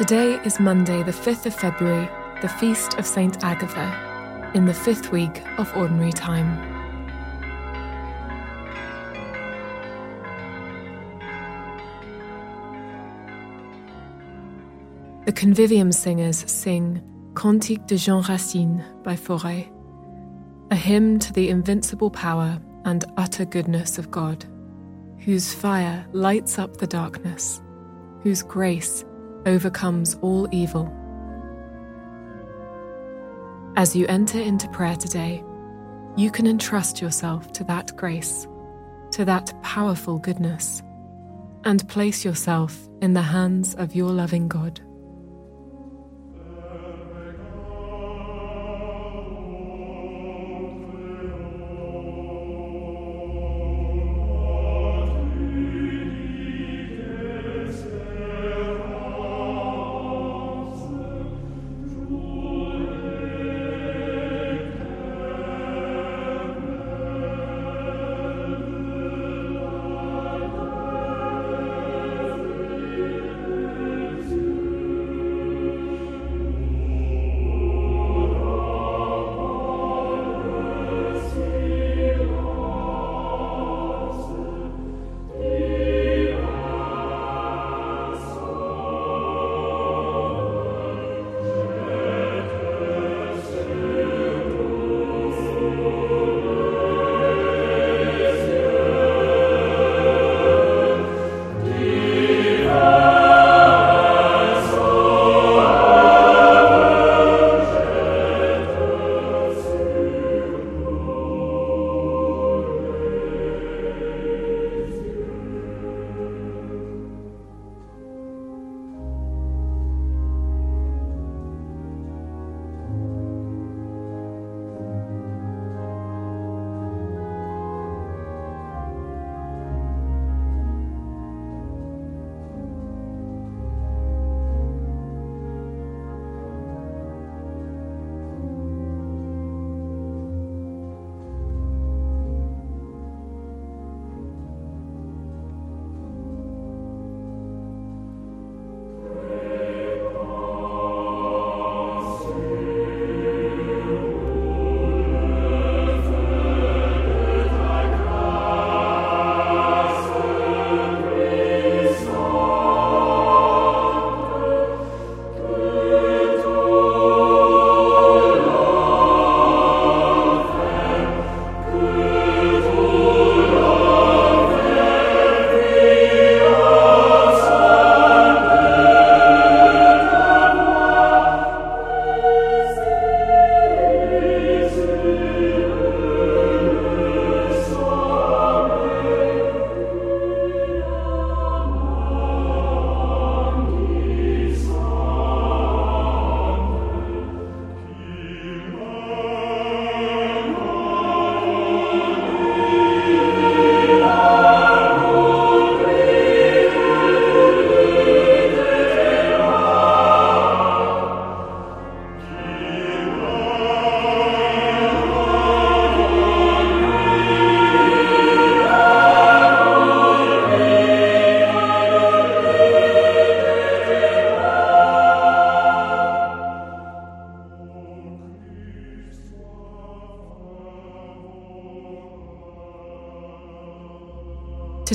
Today is Monday, the 5th of February, the feast of Saint Agatha, in the fifth week of Ordinary Time. The Convivium singers sing Cantique de Jean Racine by Fauré, a hymn to the invincible power and utter goodness of God, whose fire lights up the darkness, whose grace overcomes all evil. As you enter into prayer today, you can entrust yourself to that grace, to that powerful goodness, and place yourself in the hands of your loving God.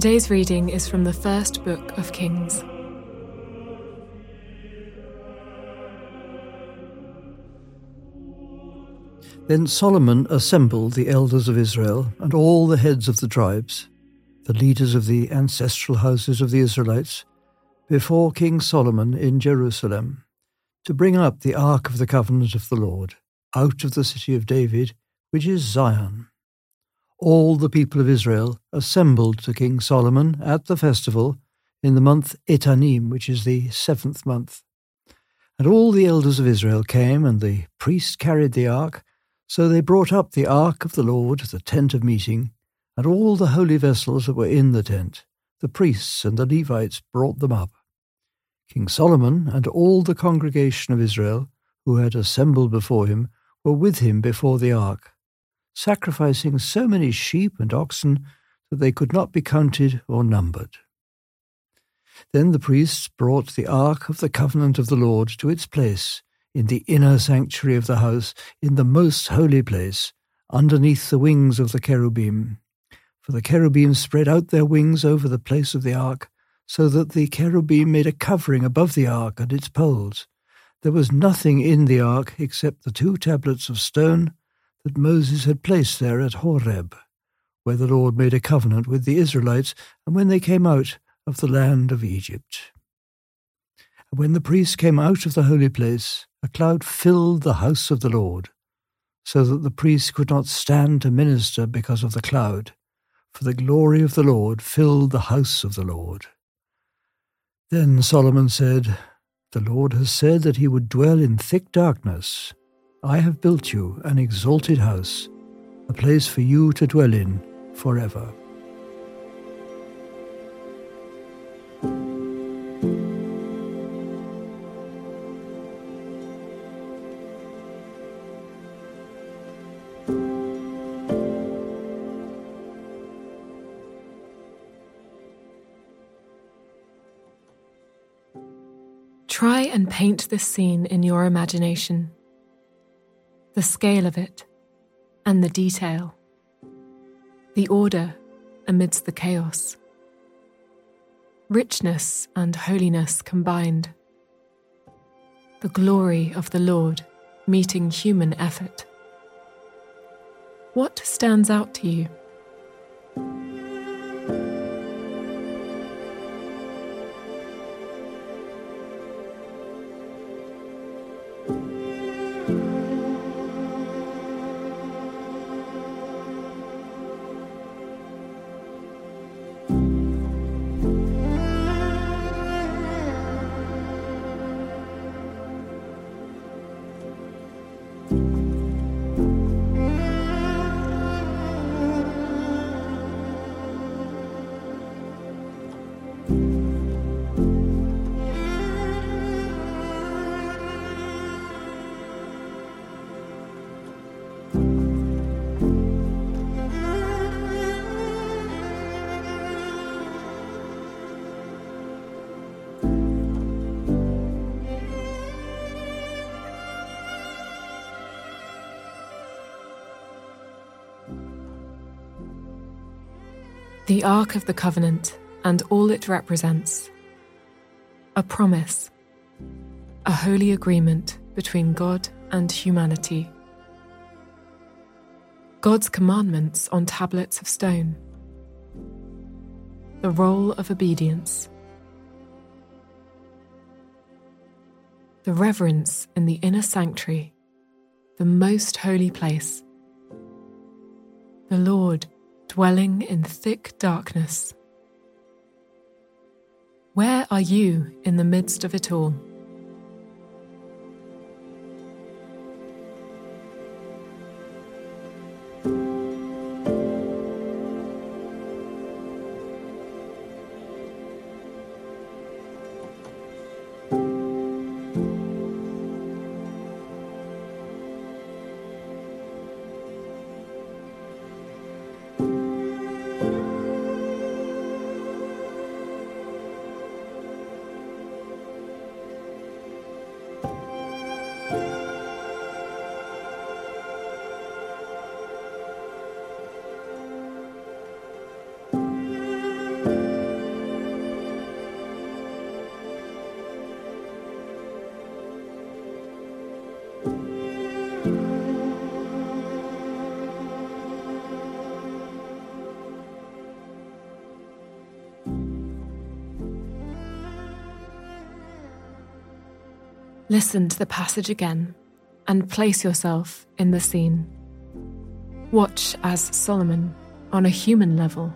Today's reading is from the first book of Kings. Then Solomon assembled the elders of Israel and all the heads of the tribes, the leaders of the ancestral houses of the Israelites, before King Solomon in Jerusalem, to bring up the ark of the covenant of the Lord out of the city of David, which is Zion. All the people of Israel assembled to King Solomon at the festival in the month Etanim, which is the seventh month. And all the elders of Israel came, and the priests carried the ark so they brought up the ark of the Lord, the tent of meeting, and all the holy vessels that were in the tent. The priests and the Levites brought them up. King Solomon and all the congregation of Israel, who had assembled before him, were with him before the ark, sacrificing so many sheep and oxen that they could not be counted or numbered. Then the priests brought the ark of the covenant of the Lord to its place in the inner sanctuary of the house, in the most holy place, underneath the wings of the cherubim. For the cherubim spread out their wings over the place of the ark, so that the cherubim made a covering above the ark and its poles. There was nothing in the ark except the two tablets of stone that Moses had placed there at Horeb, where the Lord made a covenant with the Israelites, and when they came out of the land of Egypt. And when the priests came out of the holy place, a cloud filled the house of the Lord, so that the priests could not stand to minister because of the cloud, for the glory of the Lord filled the house of the Lord. Then Solomon said, The Lord has said that he would dwell in thick darkness. I have built you an exalted house, a place for you to dwell in forever. Try and paint this scene in your imagination. The scale of it and the detail. The order amidst the chaos. Richness and holiness combined. The glory of the Lord meeting human effort. What stands out to you? The Ark of the Covenant and all it represents. A promise, a holy agreement between God and humanity. God's commandments on tablets of stone. The role of obedience. The reverence in the inner sanctuary, the most holy place. The Lord dwelling in thick darkness. Where are you in the midst of it all? Listen to the passage again and place yourself in the scene. Watch as Solomon, on a human level,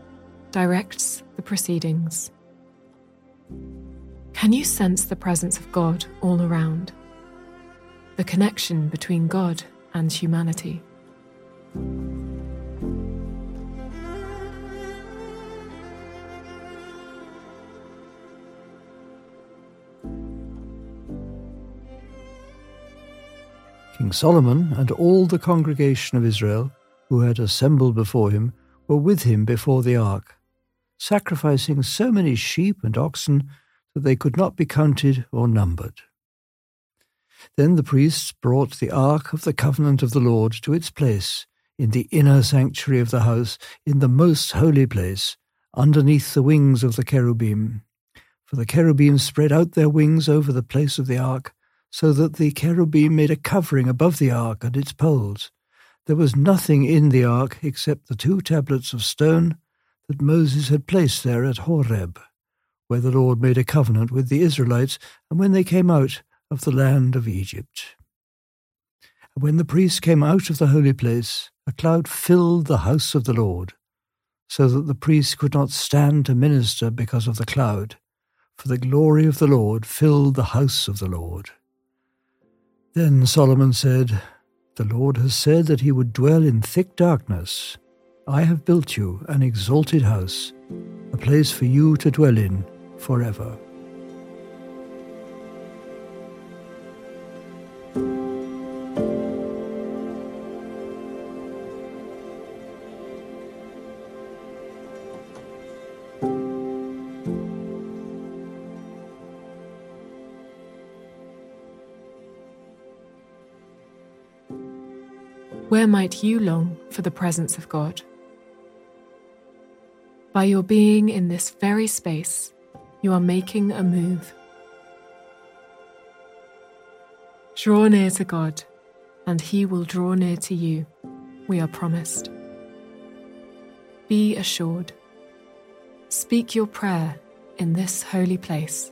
directs the proceedings. Can you sense the presence of God all around? The connection between God and humanity? King Solomon and all the congregation of Israel, who had assembled before him, were with him before the ark, sacrificing so many sheep and oxen that they could not be counted or numbered. Then the priests brought the ark of the covenant of the Lord to its place in the inner sanctuary of the house, in the most holy place, underneath the wings of the cherubim. For the cherubim spread out their wings over the place of the ark, so that the cherubim made a covering above the ark and its poles. There was nothing in the ark except the two tablets of stone that Moses had placed there at Horeb, where the Lord made a covenant with the Israelites, and when they came out of the land of Egypt. And when the priests came out of the holy place, a cloud filled the house of the Lord, so that the priests could not stand to minister because of the cloud, for the glory of the Lord filled the house of the Lord. Then Solomon said, The Lord has said that he would dwell in thick darkness. I have built you an exalted house, a place for you to dwell in forever. Where might you long for the presence of God? By your being in this very space, you are making a move. Draw near to God, and He will draw near to you, we are promised. Be assured. Speak your prayer in this holy place.